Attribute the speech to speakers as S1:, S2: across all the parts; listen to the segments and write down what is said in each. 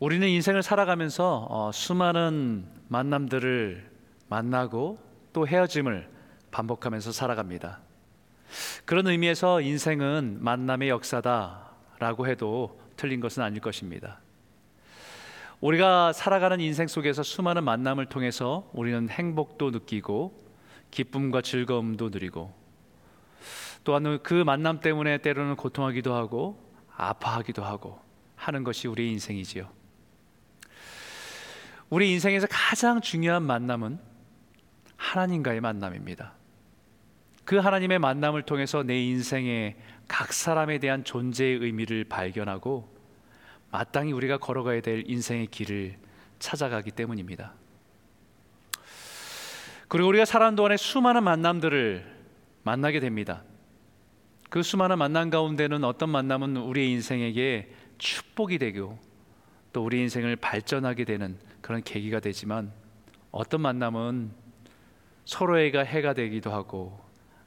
S1: 우리는 인생을 살아가면서 어, 수많은 만남들을 만나고 또 헤어짐을 반복하면서 살아갑니다. 그런 의미에서 인생은 만남의 역사다라고 해도 틀린 것은 아닐 것입니다. 우리가 살아가는 인생 속에서 수많은 만남을 통해서 우리는 행복도 느끼고 기쁨과 즐거움도 누리고 또한 그 만남 때문에 때로는 고통하기도 하고 아파하기도 하고 하는 것이 우리 인생이지요. 우리 인생에서 가장 중요한 만남은 하나님과의 만남입니다. 그 하나님의 만남을 통해서 내 인생의 각 사람에 대한 존재의 의미를 발견하고 마땅히 우리가 걸어가야 될 인생의 길을 찾아가기 때문입니다. 그리고 우리가 살아가는 동안에 수많은 만남들을 만나게 됩니다. 그 수많은 만남 가운데는 어떤 만남은 우리의 인생에게 축복이 되고 또 우리 인생을 발전하게 되는 그런 계기가 되지만 어떤 만남은 서로에게 해가 되기도 하고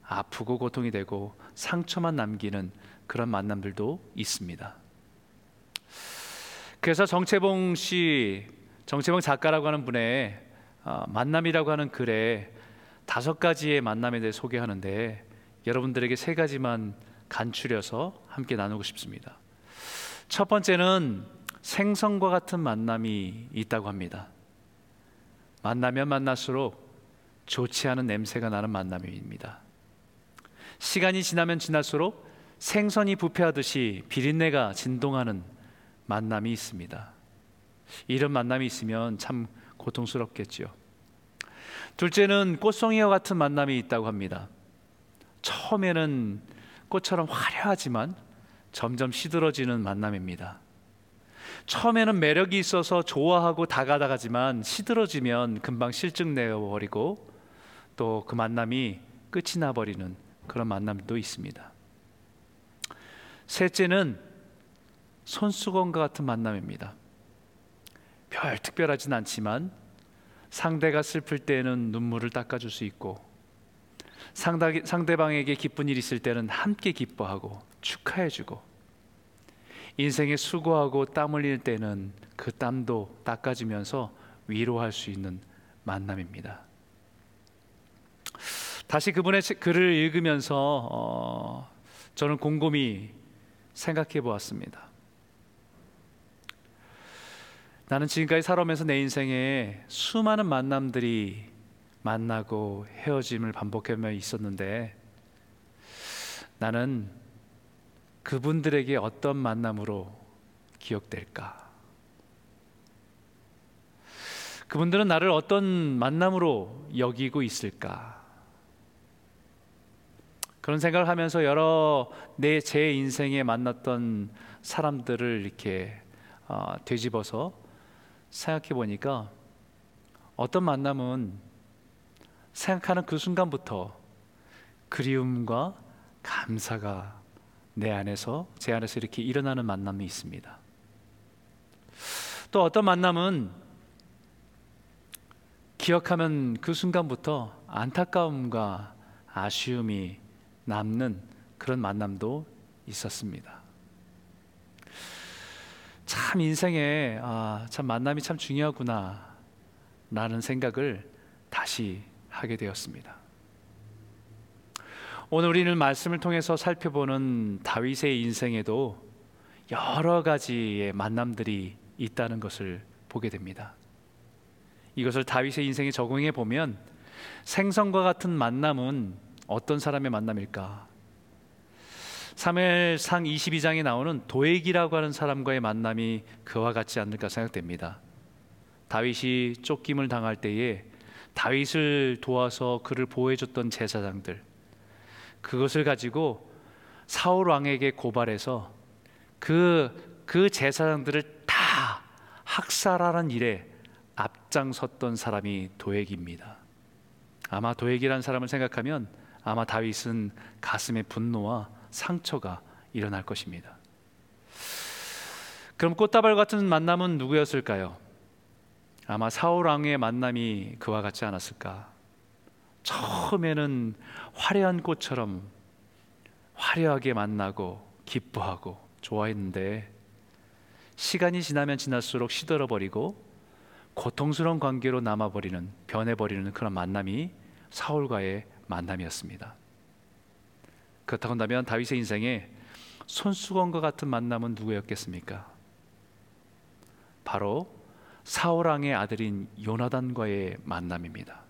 S1: 아프고 고통이 되고 상처만 남기는 그런 만남들도 있습니다. 그래서 정채봉 씨, 정채봉 작가라고 하는 분의 어, 만남이라고 하는 글에 다섯 가지의 만남에 대해 소개하는데 여러분들에게 세 가지만 간추려서 함께 나누고 싶습니다. 첫 번째는 생선과 같은 만남이 있다고 합니다. 만나면 만날수록 좋지 않은 냄새가 나는 만남입니다. 시간이 지나면 지날수록 생선이 부패하듯이 비린내가 진동하는 만남이 있습니다. 이런 만남이 있으면 참 고통스럽겠죠. 둘째는 꽃송이와 같은 만남이 있다고 합니다. 처음에는 꽃처럼 화려하지만 점점 시들어지는 만남입니다. 처음에는 매력이 있어서 좋아하고 다가다가지만 시들어지면 금방 실증 내버리고 또 그 만남이 끝이 나버리는 그런 만남도 있습니다. 셋째는 손수건과 같은 만남입니다. 별 특별하진 않지만 상대가 슬플 때는 눈물을 닦아줄 수 있고 상대방에게 기쁜 일 있을 때는 함께 기뻐하고 축하해주고 인생에 수고하고 땀 흘릴 때는 그 땀도 닦아주면서 위로할 수 있는 만남입니다. 다시 그분의 글을 읽으면서 어, 저는 곰곰이 생각해 보았습니다. 나는 지금까지 살아오면서 내 인생에 수많은 만남들이 만나고 헤어짐을 반복하며 있었는데 나는 그분들에게 어떤 만남으로 기억될까? 그분들은 나를 어떤 만남으로 여기고 있을까? 그런 생각을 하면서 여러 내 제 인생에 만났던 사람들을 이렇게 어, 되짚어서 생각해 보니까 어떤 만남은 생각하는 그 순간부터 그리움과 감사가 내 안에서 제 안에서 이렇게 일어나는 만남이 있습니다. 또 어떤 만남은 기억하면 그 순간부터 안타까움과 아쉬움이 남는 그런 만남도 있었습니다. 참 인생에 아, 참 만남이 참 중요하구나 라는 생각을 다시 하게 되었습니다. 오늘 우리는 말씀을 통해서 살펴보는 다윗의 인생에도 여러 가지의 만남들이 있다는 것을 보게 됩니다. 이것을 다윗의 인생에 적용해 보면 생선과 같은 만남은 어떤 사람의 만남일까? 3일상 22장에 나오는 도액이라고 하는 사람과의 만남이 그와 같지 않을까 생각됩니다. 다윗이 쫓김을 당할 때에 다윗을 도와서 그를 보호해 줬던 제사장들 그것을 가지고 사울 왕에게 고발해서 그, 그 제사장들을 다 학살하는 일에 앞장섰던 사람이 도액입니다. 아마 도액이라는 사람을 생각하면 아마 다윗은 가슴에 분노와 상처가 일어날 것입니다. 그럼 꽃다발 같은 만남은 누구였을까요? 아마 사울 왕의 만남이 그와 같지 않았을까? 처음에는 화려한 꽃처럼 화려하게 만나고 기뻐하고 좋아했는데 시간이 지나면 지날수록 시들어버리고 고통스러운 관계로 남아버리는 변해버리는 그런 만남이 사울과의 만남이었습니다. 그렇다고 한다면 다윗의 인생에 손수건과 같은 만남은 누구였겠습니까? 바로 사울 왕의 아들인 요나단과의 만남입니다.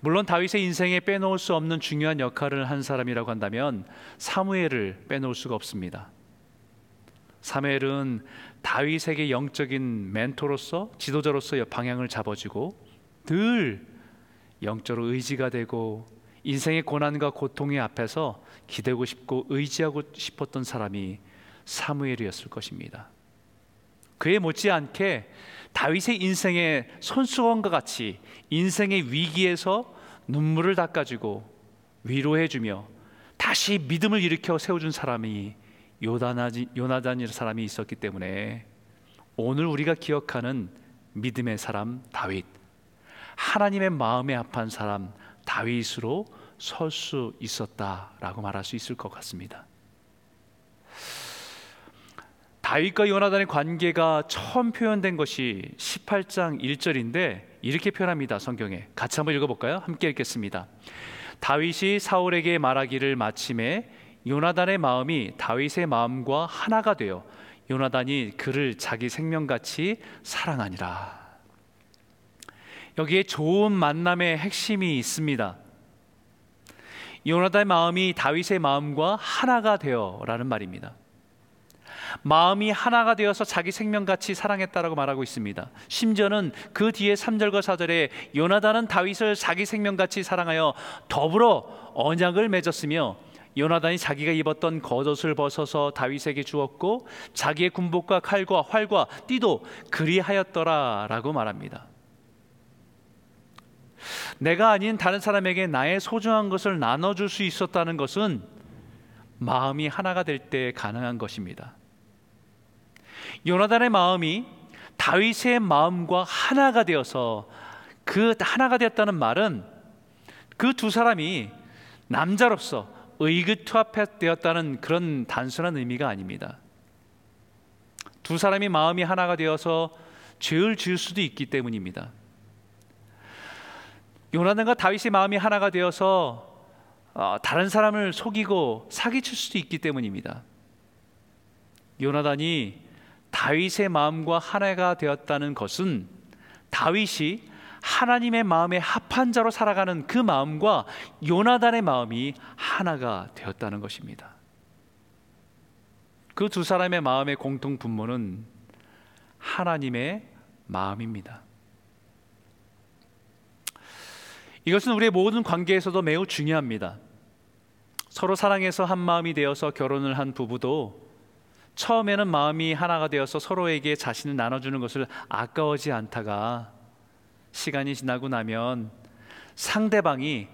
S1: 물론 다윗의 인생에 빼놓을 수 없는 중요한 역할을 한 사람이라고 한다면 사무엘을 빼놓을 수가 없습니다. 사무엘은 다윗에게 영적인 멘토로서 지도자로서의 방향을 잡아주고 늘 영적으로 의지가 되고 인생의 고난과 고통의 앞에서 기대고 싶고 의지하고 싶었던 사람이 사무엘이었을 것입니다. 그에 못지않게 다윗의 인생의 손수건과 같이 인생의 위기에서 눈물을 닦아주고 위로해주며 다시 믿음을 일으켜 세워준 사람이 요나단이라는 사람이 있었기 때문에 오늘 우리가 기억하는 믿음의 사람 다윗 하나님의 마음에 합한 사람 다윗으로 설 수 있었다라고 말할 수 있을 것 같습니다. 다윗과 요나단의 관계가 처음 표현된 것이 18장 1절인데 이렇게 표현합니다. 성경에 같이 한번 읽어볼까요? 함께 읽겠습니다. 다윗이 사울에게 말하기를 마침에 요나단의 마음이 다윗의 마음과 하나가 되어 요나단이 그를 자기 생명같이 사랑하니라. 여기에 좋은 만남의 핵심이 있습니다. 요나단의 마음이 다윗의 마음과 하나가 되어라는 말입니다. 마음이 하나가 되어서 자기 생명같이 사랑했다라고 말하고 있습니다. 심지어는 그 뒤에 3절과 4절에 요나단은 다윗을 자기 생명같이 사랑하여 더불어 언약을 맺었으며 요나단이 자기가 입었던 겉옷을 벗어서 다윗에게 주었고 자기의 군복과 칼과 활과 띠도 그리하였더라라고 말합니다. 내가 아닌 다른 사람에게 나의 소중한 것을 나눠줄 수 있었다는 것은 마음이 하나가 될 때 가능한 것입니다. 요나단의 마음이 다윗의 마음과 하나가 되어서 그 하나가 되었다는 말은 그 두 사람이 남자로서 의긋투합되었다는 그런 단순한 의미가 아닙니다. 두 사람이 마음이 하나가 되어서 죄를 지을 수도 있기 때문입니다. 요나단과 다윗의 마음이 하나가 되어서 어, 다른 사람을 속이고 사기칠 수도 있기 때문입니다. 요나단이 다윗의 마음과 하나가 되었다는 것은 다윗이 하나님의 마음에 합한 자로 살아가는 그 마음과 요나단의 마음이 하나가 되었다는 것입니다. 그 두 사람의 마음의 공통 분모는 하나님의 마음입니다. 이것은 우리의 모든 관계에서도 매우 중요합니다. 서로 사랑해서 한 마음이 되어서 결혼을 한 부부도 처음에는 마음이 하나가 되어서 서로에게 자신을 나눠주는 것을 아까워지 않다가 시간이 지나고 나면 상대방이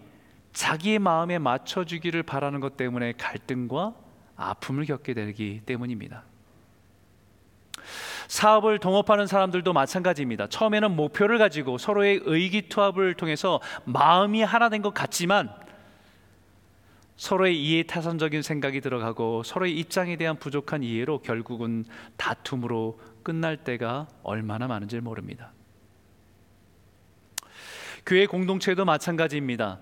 S1: 자기의 마음에 맞춰주기를 바라는 것 때문에 갈등과 아픔을 겪게 되기 때문입니다. 사업을 동업하는 사람들도 마찬가지입니다. 처음에는 목표를 가지고 서로의 의기투합을 통해서 마음이 하나 된 것 같지만 서로의 이해 타선적인 생각이 들어가고 서로의 입장에 대한 부족한 이해로 결국은 다툼으로 끝날 때가 얼마나 많은지 모릅니다. 교회 공동체도 마찬가지입니다.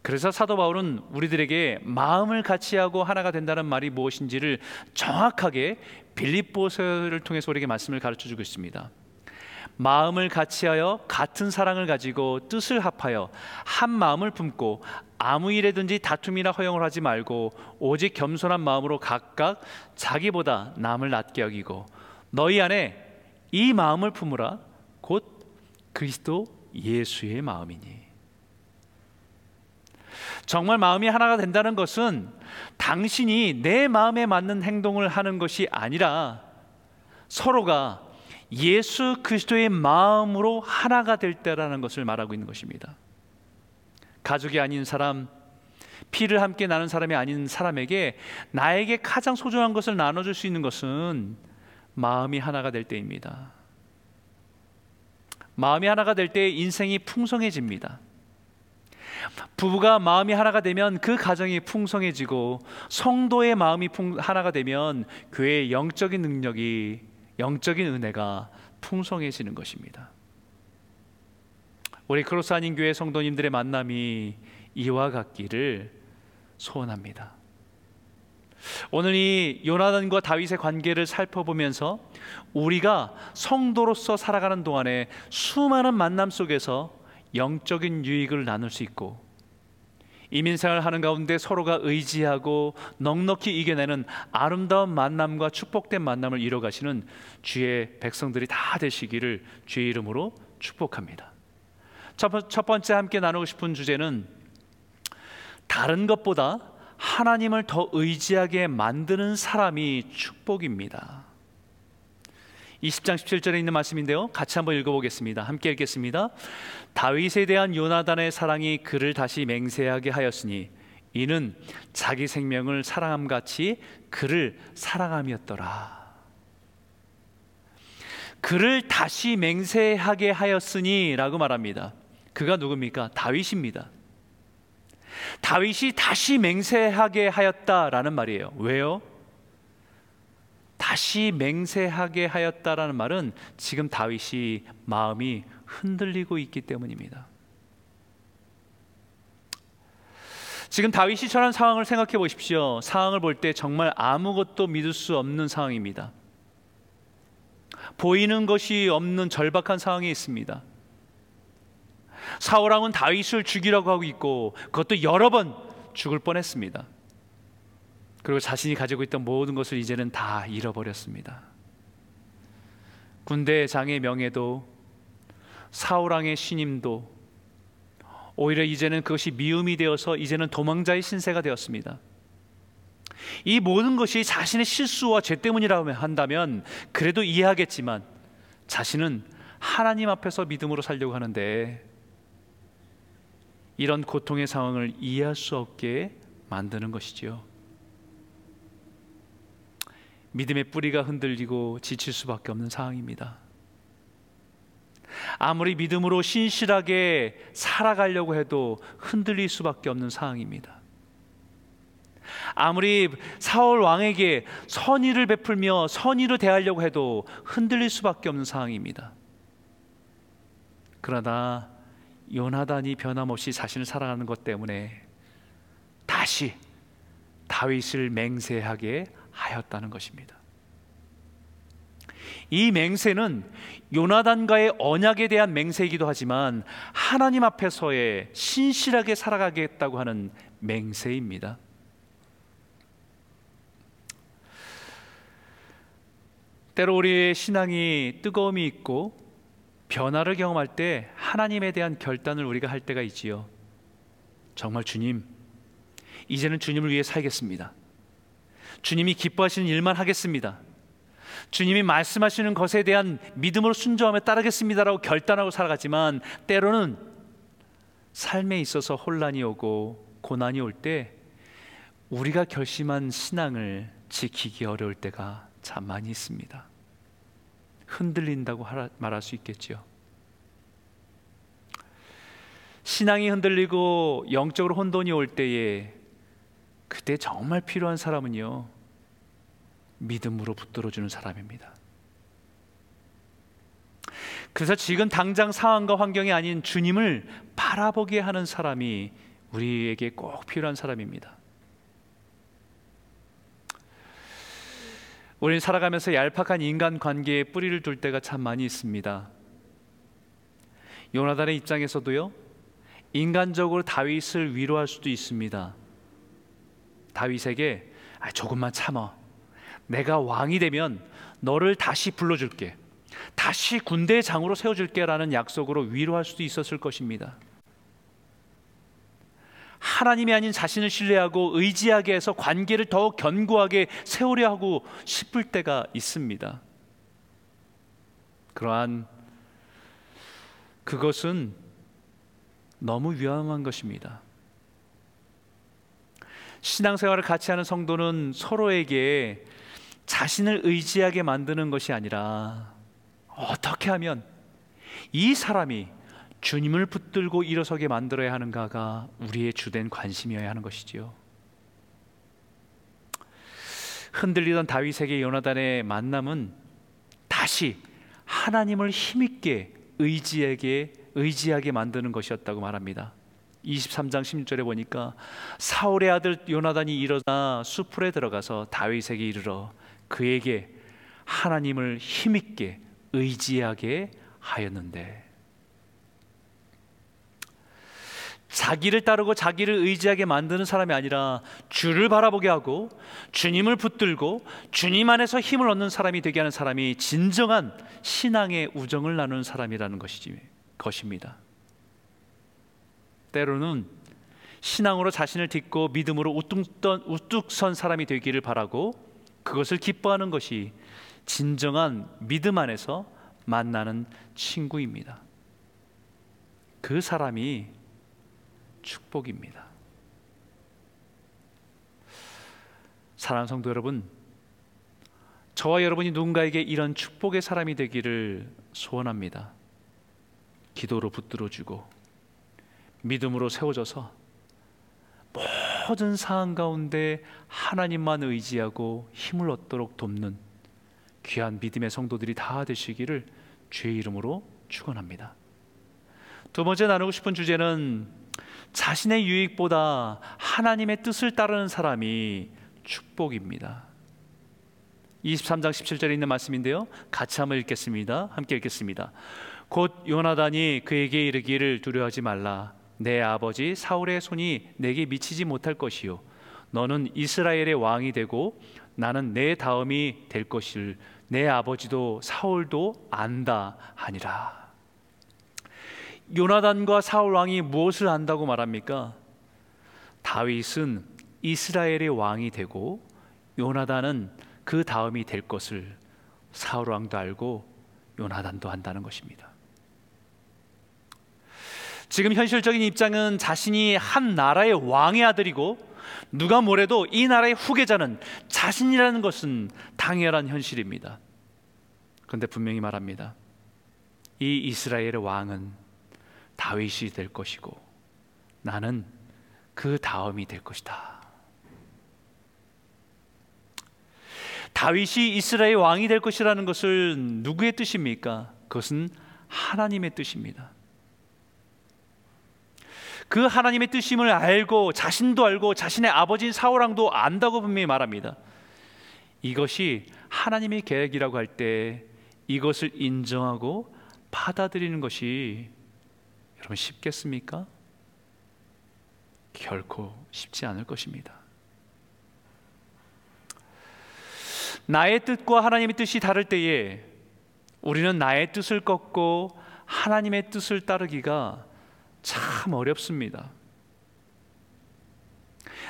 S1: 그래서 사도 바울은 우리들에게 마음을 같이 하고 하나가 된다는 말이 무엇인지를 정확하게 빌립보서를 통해서 우리에게 말씀을 가르쳐 주고 있습니다. 마음을 같이하여 같은 사랑을 가지고 뜻을 합하여 한 마음을 품고 아무 일에든지 다툼이나 허용을 하지 말고 오직 겸손한 마음으로 각각 자기보다 남을 낮게 여기고 너희 안에 이 마음을 품으라 곧 그리스도 예수의 마음이니 정말 마음이 하나가 된다는 것은 당신이 내 마음에 맞는 행동을 하는 것이 아니라 서로가 예수 그리스도의 마음으로 하나가 될 때라는 것을 말하고 있는 것입니다. 가족이 아닌 사람, 피를 함께 나눈 사람이 아닌 사람에게 나에게 가장 소중한 것을 나눠줄 수 있는 것은 마음이 하나가 될 때입니다. 마음이 하나가 될 때 인생이 풍성해집니다. 부부가 마음이 하나가 되면 그 가정이 풍성해지고 성도의 마음이 하나가 되면 교회의 영적인 능력이 영적인 은혜가 풍성해지는 것입니다. 우리 크로스 아닌 교회 성도님들의 만남이 이와 같기를 소원합니다. 오늘 이 요나단과 다윗의 관계를 살펴보면서 우리가 성도로서 살아가는 동안에 수많은 만남 속에서 영적인 유익을 나눌 수 있고 이민생활 하는 가운데 서로가 의지하고 넉넉히 이겨내는 아름다운 만남과 축복된 만남을 이뤄가시는 주의 백성들이 다 되시기를 주의 이름으로 축복합니다. 첫 번째 함께 나누고 싶은 주제는 다른 것보다 하나님을 더 의지하게 만드는 사람이 축복입니다. 20장 17절에 있는 말씀인데요. 같이 한번 읽어보겠습니다. 함께 읽겠습니다. 다윗에 대한 요나단의 사랑이 그를 다시 맹세하게 하였으니 이는 자기 생명을 사랑함 같이 그를 사랑함이었더라. 그를 다시 맹세하게 하였으니라고 말합니다. 그가 누굽니까? 다윗입니다. 다윗이 다시 맹세하게 하였다라는 말이에요. 왜요? 다시 맹세하게 하였다라는 말은 지금 다윗이 마음이 흔들리고 있기 때문입니다. 지금 다윗이 처한 상황을 생각해 보십시오. 상황을 볼 때 정말 아무것도 믿을 수 없는 상황입니다. 보이는 것이 없는 절박한 상황에 있습니다. 사울 왕은 다윗을 죽이라고 하고 있고 그것도 여러 번 죽을 뻔했습니다. 그리고 자신이 가지고 있던 모든 것을 이제는 다 잃어버렸습니다. 군대 장의 명예도 사울 왕의 신임도 오히려 이제는 그것이 미움이 되어서 이제는 도망자의 신세가 되었습니다. 이 모든 것이 자신의 실수와 죄 때문이라고 한다면 그래도 이해하겠지만 자신은 하나님 앞에서 믿음으로 살려고 하는데 이런 고통의 상황을 이해할 수 없게 만드는 것이지요. 믿음의 뿌리가 흔들리고 지칠 수밖에 없는 상황입니다. 아무리 믿음으로 신실하게 살아가려고 해도 흔들릴 수밖에 없는 상황입니다. 아무리 사울 왕에게 선의를 베풀며 선의로 대하려고 해도 흔들릴 수밖에 없는 상황입니다. 그러나 요나단이 변함없이 자신을 살아가는 것 때문에 다시 다윗을 맹세하게 하였다는 것입니다. 이 맹세는 요나단과의 언약에 대한 맹세이기도 하지만 하나님 앞에서의 신실하게 살아가겠다고 하는 맹세입니다. 때로 우리의 신앙이 뜨거움이 있고 변화를 경험할 때 하나님에 대한 결단을 우리가 할 때가 있지요. 정말 주님, 이제는 주님을 위해 살겠습니다. 주님이 기뻐하시는 일만 하겠습니다. 주님이 말씀하시는 것에 대한 믿음으로 순종하며 따르겠습니다라고 결단하고 살아가지만 때로는 삶에 있어서 혼란이 오고 고난이 올 때 우리가 결심한 신앙을 지키기 어려울 때가 참 많이 있습니다. 흔들린다고 말할 수 있겠지요. 신앙이 흔들리고 영적으로 혼돈이 올 때에 그때 정말 필요한 사람은요. 믿음으로 붙들어 주는 사람입니다. 그래서 지금 당장 상황과 환경이 아닌 주님을 바라보게 하는 사람이 우리에게 꼭 필요한 사람입니다. 우리는 살아가면서 얄팍한 인간 관계에 뿌리를 둘 때가 참 많이 있습니다. 요나단의 입장에서도요. 인간적으로 다윗을 위로할 수도 있습니다. 다윗에게 아, 조금만 참아. 내가 왕이 되면 너를 다시 불러줄게. 다시 군대 장으로 세워줄게라는 약속으로 위로할 수도 있었을 것입니다. 하나님이 아닌 자신을 신뢰하고 의지하게 해서 관계를 더 견고하게 세우려 하고 싶을 때가 있습니다. 그러한 그것은 너무 위험한 것입니다. 신앙생활을 같이 하는 성도는 서로에게 자신을 의지하게 만드는 것이 아니라 어떻게 하면 이 사람이 주님을 붙들고 일어서게 만들어야 하는가가 우리의 주된 관심이어야 하는 것이지요. 흔들리던 다윗에게 요나단의 만남은 다시 하나님을 힘있게 의지하게 의지하게 만드는 것이었다고 말합니다. 23장 16절에 보니까 사울의 아들 요나단이 일어나 수풀에 들어가서 다윗에게 이르러 그에게 하나님을 힘있게 의지하게 하였는데 자기를 따르고 자기를 의지하게 만드는 사람이 아니라 주를 바라보게 하고 주님을 붙들고 주님 안에서 힘을 얻는 사람이 되게 하는 사람이 진정한 신앙의 우정을 나누는 사람이라는 것이지, 것입니다. 때로는 신앙으로 자신을 딛고 믿음으로 우뚝, 우뚝 선 사람이 되기를 바라고 그것을 기뻐하는 것이 진정한 믿음 안에서 만나는 친구입니다. 그 사람이 축복입니다. 사랑하는 성도 여러분, 저와 여러분이 누군가에게 이런 축복의 사람이 되기를 소원합니다. 기도로 붙들어주고 믿음으로 세워져서 모든 상황 가운데 하나님만 의지하고 힘을 얻도록 돕는 귀한 믿음의 성도들이 다 되시기를 주의 이름으로 축원합니다. 두 번째 나누고 싶은 주제는 자신의 유익보다 하나님의 뜻을 따르는 사람이 축복입니다. 23장 17절에 있는 말씀인데요. 같이 한번 읽겠습니다. 함께 읽겠습니다. 곧 요나단이 그에게 이르기를 두려워하지 말라. 내 아버지 사울의 손이 내게 미치지 못할 것이요. 너는 이스라엘의 왕이 되고 나는 내 다음이 될 것을 내 아버지도 사울도 안다 하니라. 요나단과 사울 왕이 무엇을 안다고 말합니까? 다윗은 이스라엘의 왕이 되고 요나단은 그 다음이 될 것을 사울 왕도 알고 요나단도 한다는 것입니다. 지금 현실적인 입장은 자신이 한 나라의 왕의 아들이고 누가 뭐래도 이 나라의 후계자는 자신이라는 것은 당연한 현실입니다. 그런데 분명히 말합니다. 이 이스라엘의 왕은 다윗이 될 것이고 나는 그 다음이 될 것이다. 다윗이 이스라엘 왕이 될 것이라는 것을 누구의 뜻입니까? 그것은 하나님의 뜻입니다. 그 하나님의 뜻임을 알고 자신도 알고 자신의 아버지인 사울왕도 안다고 분명히 말합니다. 이것이 하나님의 계획이라고 할 때 이것을 인정하고 받아들이는 것이 여러분 쉽겠습니까? 결코 쉽지 않을 것입니다. 나의 뜻과 하나님의 뜻이 다를 때에 우리는 나의 뜻을 꺾고 하나님의 뜻을 따르기가 참 어렵습니다.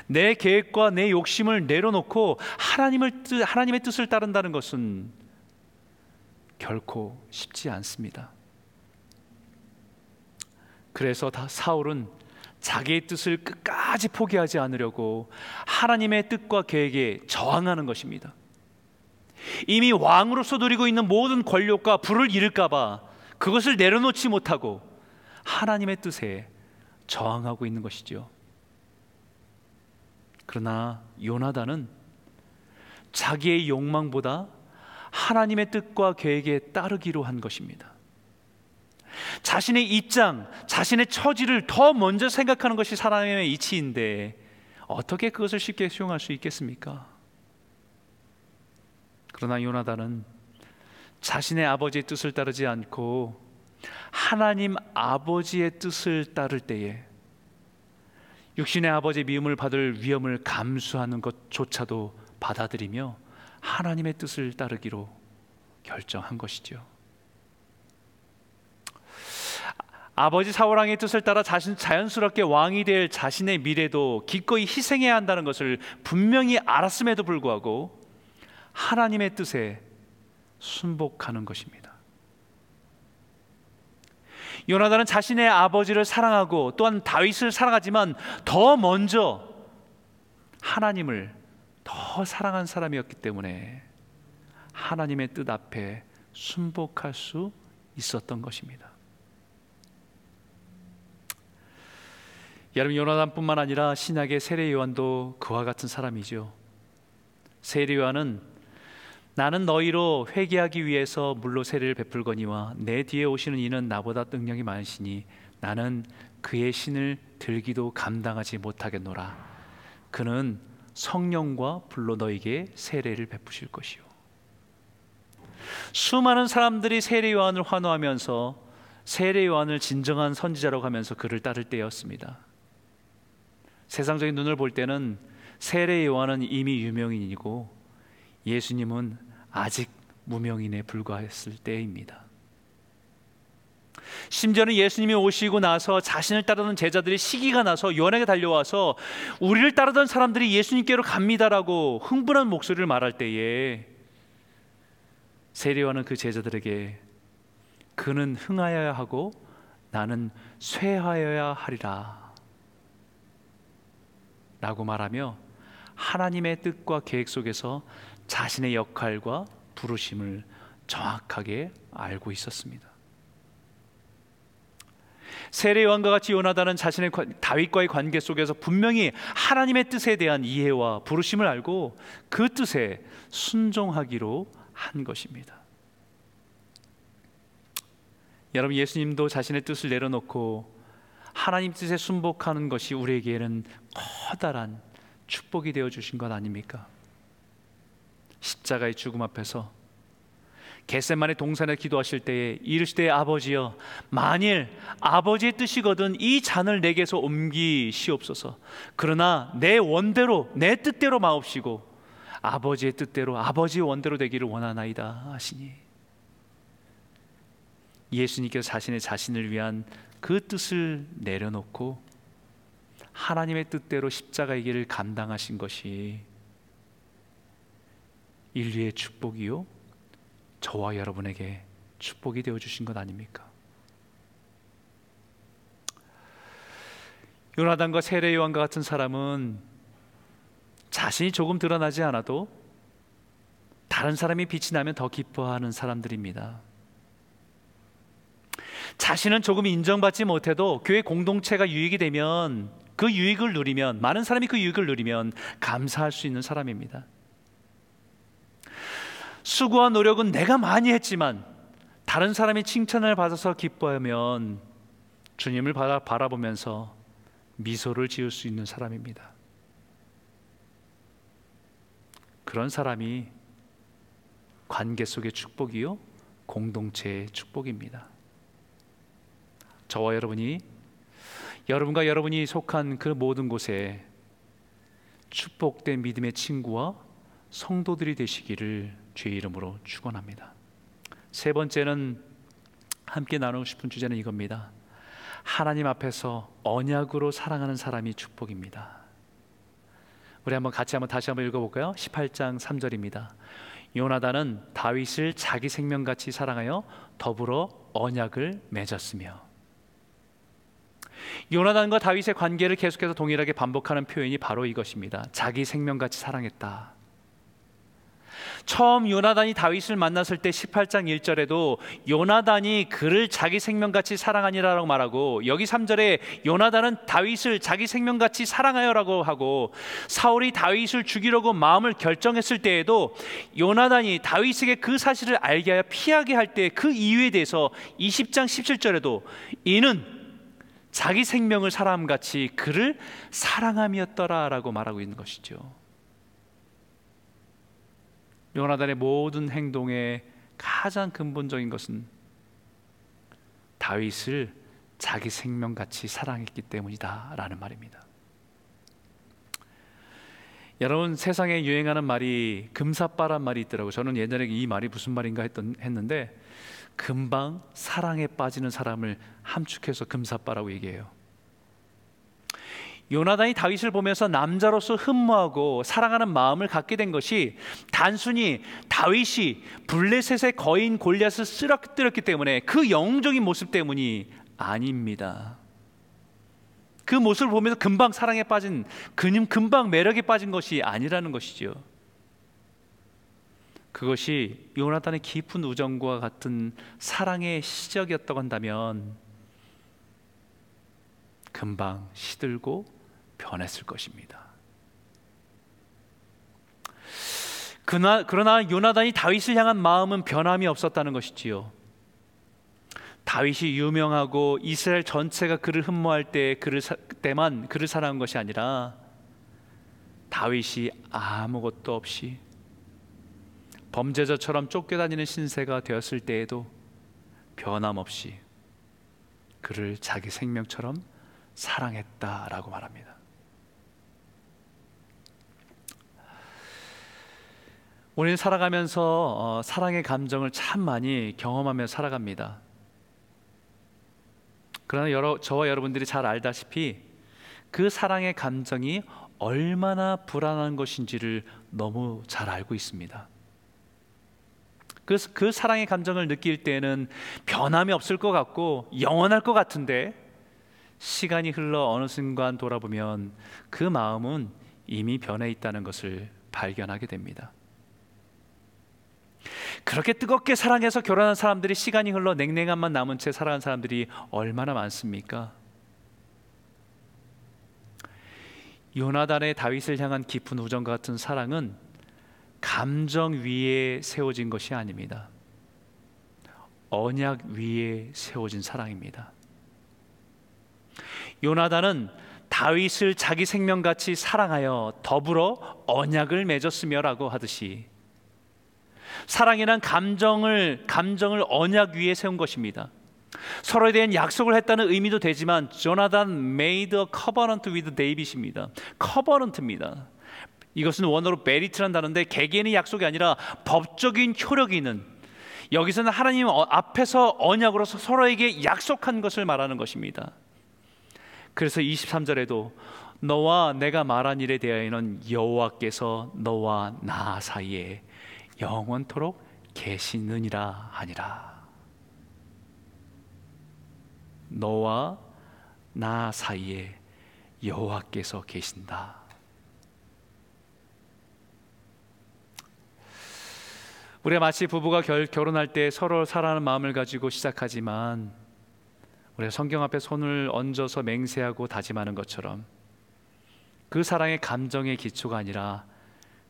S1: 내 계획과 내 욕심을 내려놓고 하나님을 뜻, 하나님의 뜻을 따른다는 것은 결코 쉽지 않습니다. 그래서 다 사울은 자기의 뜻을 끝까지 포기하지 않으려고 하나님의 뜻과 계획에 저항하는 것입니다. 이미 왕으로서 누리고 있는 모든 권력과 부를 잃을까봐 그것을 내려놓지 못하고 하나님의 뜻에 저항하고 있는 것이죠. 그러나 요나단은 자기의 욕망보다 하나님의 뜻과 계획에 따르기로 한 것입니다. 자신의 입장, 자신의 처지를 더 먼저 생각하는 것이 사람의 이치인데 어떻게 그것을 쉽게 수용할 수 있겠습니까? 그러나 요나단은 자신의 아버지의 뜻을 따르지 않고 하나님 아버지의 뜻을 따를 때에 육신의 아버지의 미움을 받을 위험을 감수하는 것조차도 받아들이며 하나님의 뜻을 따르기로 결정한 것이죠. 아버지 사울왕의 뜻을 따라 자신 자연스럽게 왕이 될 자신의 미래도 기꺼이 희생해야 한다는 것을 분명히 알았음에도 불구하고 하나님의 뜻에 순복하는 것입니다. 요나단은 자신의 아버지를 사랑하고 또한 다윗을 사랑하지만 더 먼저 하나님을 더 사랑한 사람이었기 때문에 하나님의 뜻 앞에 순복할 수 있었던 것입니다. 여러분 요나단뿐만 아니라 신약의 세례 요한도 그와 같은 사람이죠. 세례 요한은 나는 너희로 회개하기 위해서 물로 세례를 베풀거니와 내 뒤에 오시는 이는 나보다 능력이 많으시니 나는 그의 신을 들기도 감당하지 못하겠노라. 그는 성령과 불로 너에게 세례를 베푸실 것이요. 수많은 사람들이 세례 요한을 환호하면서 세례 요한을 진정한 선지자라고 하면서 그를 따를 때였습니다. 세상적인 눈을 볼 때는 세례 요한은 이미 유명인이고 예수님은 아직 무명인에 불과했을 때입니다. 심지어는 예수님이 오시고 나서 자신을 따르는 제자들이 시기가 나서 요한에게 달려와서 우리를 따르던 사람들이 예수님께로 갑니다라고 흥분한 목소리를 말할 때에 세례요한은 그 제자들에게 그는 흥하여야 하고 나는 쇠하여야 하리라 라고 말하며 하나님의 뜻과 계획 속에서 자신의 역할과 부르심을 정확하게 알고 있었습니다. 세례 요한과 같이 요나단은 자신의 다윗과의 관계 속에서 분명히 하나님의 뜻에 대한 이해와 부르심을 알고 그 뜻에 순종하기로 한 것입니다. 여러분 예수님도 자신의 뜻을 내려놓고 하나님 뜻에 순복하는 것이 우리에게는 커다란 축복이 되어 주신 것 아닙니까? 십자가의 죽음 앞에서 겟세만의 동산에 기도하실 때에 이르시되 아버지여 만일 아버지의 뜻이거든 이 잔을 내게서 옮기시옵소서 그러나 내 원대로 내 뜻대로 마옵시고 아버지의 뜻대로 아버지의 원대로 되기를 원하나이다 하시니 예수님께서 자신의 자신을 위한 그 뜻을 내려놓고 하나님의 뜻대로 십자가의 길을 감당하신 것이 인류의 축복이요 저와 여러분에게 축복이 되어 주신 것 아닙니까? 요나단과 세례 요한과 같은 사람은 자신이 조금 드러나지 않아도 다른 사람이 빛이 나면 더 기뻐하는 사람들입니다. 자신은 조금 인정받지 못해도 교회 공동체가 유익이 되면 그 유익을 누리면 많은 사람이 그 유익을 누리면 감사할 수 있는 사람입니다. 수고와 노력은 내가 많이 했지만 다른 사람이 칭찬을 받아서 기뻐하면 주님을 바라보면서 미소를 지을 수 있는 사람입니다. 그런 사람이 관계 속의 축복이요 공동체의 축복입니다. 저와 여러분이 여러분과 여러분이 속한 그 모든 곳에 축복된 믿음의 친구와 성도들이 되시기를 주의 이름으로 축원합니다. 세 번째는 함께 나누고 싶은 주제는 이겁니다. 하나님 앞에서 언약으로 사랑하는 사람이 축복입니다. 우리 한번 같이 한번 다시 한번 읽어볼까요? 18장 3절입니다. 요나단은 다윗을 자기 생명같이 사랑하여 더불어 언약을 맺었으며 요나단과 다윗의 관계를 계속해서 동일하게 반복하는 표현이 바로 이것입니다. 자기 생명같이 사랑했다. 처음 요나단이 다윗을 만났을 때 18장 1절에도 요나단이 그를 자기 생명같이 사랑하니라라고 말하고 여기 3절에 요나단은 다윗을 자기 생명같이 사랑하여라고 하고 사울이 다윗을 죽이려고 마음을 결정했을 때에도 요나단이 다윗에게 그 사실을 알게 하여 피하게 할 때 그 이유에 대해서 20장 17절에도 이는 자기 생명을 사람같이 그를 사랑함이었더라라고 말하고 있는 것이죠. 요나단의 모든 행동의 가장 근본적인 것은 다윗을 자기 생명같이 사랑했기 때문이다라는 말입니다. 여러분 세상에 유행하는 말이 금사빠란 말이 있더라고요. 저는 예전에 이 말이 무슨 말인가 했던 했는데 금방 사랑에 빠지는 사람을 함축해서 금사빠라고 얘기해요. 요나단이 다윗을 보면서 남자로서 흠모하고 사랑하는 마음을 갖게 된 것이 단순히 다윗이 블레셋의 거인 골리앗을 쓰러뜨렸기 때문에 그 영적인 모습 때문이 아닙니다. 그 모습을 보면서 금방 사랑에 빠진 금방 매력에 빠진 것이 아니라는 것이죠. 그것이 요나단의 깊은 우정과 같은 사랑의 시작이었다고 한다면 금방 시들고 변했을 것입니다. 그나, 그러나 요나단이 다윗을 향한 마음은 변함이 없었다는 것이지요. 다윗이 유명하고 이스라엘 전체가 그를 흠모할 때 그를 사, 때만 그를 사랑한 것이 아니라 다윗이 아무것도 없이 범죄자처럼 쫓겨다니는 신세가 되었을 때에도 변함없이 그를 자기 생명처럼 사랑했다라고 말합니다. 우리는 살아가면서 어, 사랑의 감정을 참 많이 경험하며 살아갑니다. 그러나 여러, 저와 여러분들이 잘 알다시피 그 사랑의 감정이 얼마나 불안한 것인지를 너무 잘 알고 있습니다. 그, 그 사랑의 감정을 느낄 때는 변함이 없을 것 같고 영원할 것 같은데 시간이 흘러 어느 순간 돌아보면 그 마음은 이미 변해 있다는 것을 발견하게 됩니다. 그렇게 뜨겁게 사랑해서 결혼한 사람들이 시간이 흘러 냉랭함만 남은 채 살아간 사람들이 얼마나 많습니까? 요나단의 다윗을 향한 깊은 우정과 같은 사랑은 감정 위에 세워진 것이 아닙니다. 언약 위에 세워진 사랑입니다. 요나단은 다윗을 자기 생명같이 사랑하여 더불어 언약을 맺었으며라고 하듯이 사랑이란 감정을 감정을 언약 위에 세운 것입니다. 서로에 대한 약속을 했다는 의미도 되지만 조나단 made a covenant with David입니다. 커버넌트입니다. 이것은 원어로 메리트란 단어인데 개개인의 약속이 아니라 법적인 효력이 있는 여기서는 하나님 앞에서 언약으로서 서로에게 약속한 것을 말하는 것입니다. 그래서 23절에도 너와 내가 말한 일에 대하여는 여호와께서 너와 나 사이에 영원토록 계시느니라 하니라. 너와 나 사이에 여호와께서 계신다. 우리가 마치 부부가 결, 결혼할 때 서로 사랑하는 마음을 가지고 시작하지만 우리가 성경 앞에 손을 얹어서 맹세하고 다짐하는 것처럼 그 사랑의 감정의 기초가 아니라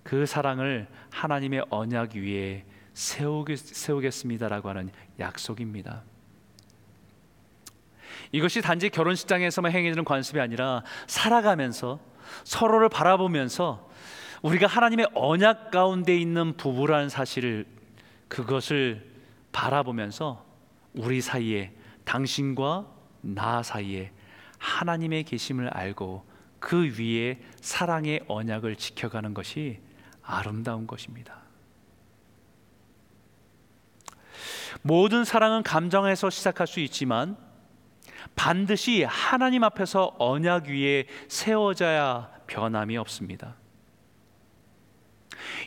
S1: 그 사랑을 하나님의 언약 위에 세우겠, 세우겠습니다라고 하는 약속입니다. 이것이 단지 결혼식장에서만 행해지는 관습이 아니라 살아가면서 서로를 바라보면서 우리가 하나님의 언약 가운데 있는 부부라는 사실을 그것을 바라보면서 우리 사이에 당신과 나 사이에 하나님의 계심을 알고 그 위에 사랑의 언약을 지켜가는 것이 아름다운 것입니다. 모든 사랑은 감정에서 시작할 수 있지만 반드시 하나님 앞에서 언약 위에 세워져야 변함이 없습니다.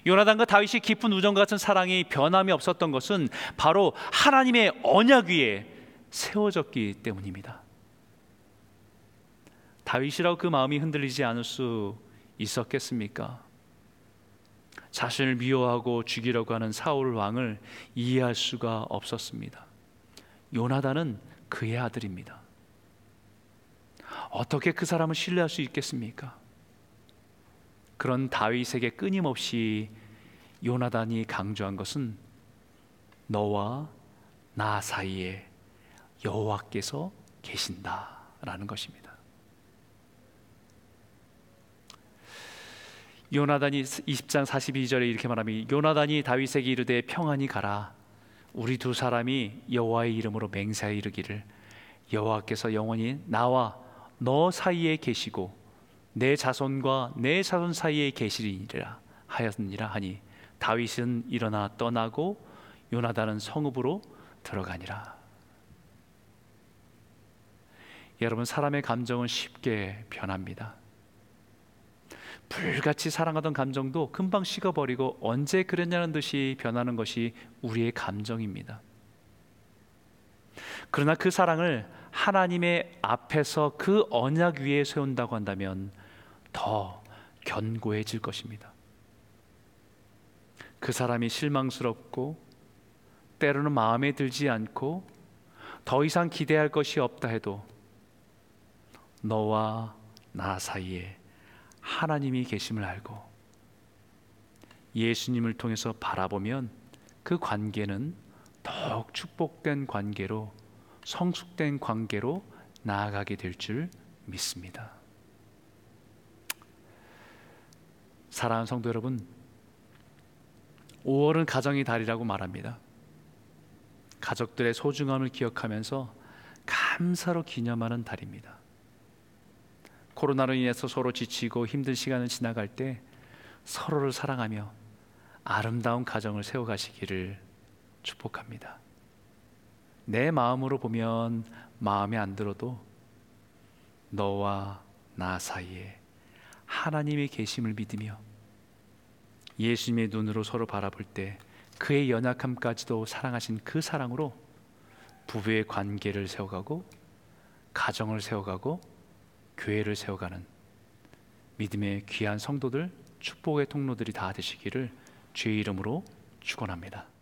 S1: 요나단과 다윗이 깊은 우정 같은 사랑이 변함이 없었던 것은 바로 하나님의 언약 위에 세워졌기 때문입니다. 다윗이라고 그 마음이 흔들리지 않을 수 있었겠습니까? 자신을 미워하고 죽이려고 하는 사울 왕을 이해할 수가 없었습니다. 요나단은 그의 아들입니다. 어떻게 그 사람을 신뢰할 수 있겠습니까? 그런 다윗에게 끊임없이 요나단이 강조한 것은 너와 나 사이에 여호와께서 계신다라는 것입니다. 요나단이 20장 42절에 이렇게 말하면 요나단이 다윗에게 이르되 평안히 가라. 우리 두 사람이 여호와의 이름으로 맹세하 이르기를. 여호와께서 영원히 나와 너 사이에 계시고 내 자손과 내 자손 사이에 계시리라 하였느니라 하니 다윗은 일어나 떠나고 요나단은 성읍으로 들어가니라. 여러분 사람의 감정은 쉽게 변합니다. 불같이 사랑하던 감정도 금방 식어버리고 언제 그랬냐는 듯이 변하는 것이 우리의 감정입니다. 그러나 그 사랑을 하나님의 앞에서 그 언약 위에 세운다고 한다면 더 견고해질 것입니다. 그 사람이 실망스럽고 때로는 마음에 들지 않고 더 이상 기대할 것이 없다 해도 너와 나 사이에 하나님이 계심을 알고 예수님을 통해서 바라보면 그 관계는 더욱 축복된 관계로 성숙된 관계로 나아가게 될 줄 믿습니다. 사랑하는 성도 여러분, 5월은 가정의 달이라고 말합니다. 가족들의 소중함을 기억하면서 감사로 기념하는 달입니다. 코로나로 인해서 서로 지치고 힘든 시간을 지나갈 때 서로를 사랑하며 아름다운 가정을 세워가시기를 축복합니다. 내 마음으로 보면 마음에 안 들어도 너와 나 사이에 하나님의 계심을 믿으며 예수님의 눈으로 서로 바라볼 때 그의 연약함까지도 사랑하신 그 사랑으로 부부의 관계를 세워가고 가정을 세워가고 교회를 세워가는 믿음의 귀한 성도들 축복의 통로들이 다 되시기를 주의 이름으로 축원합니다.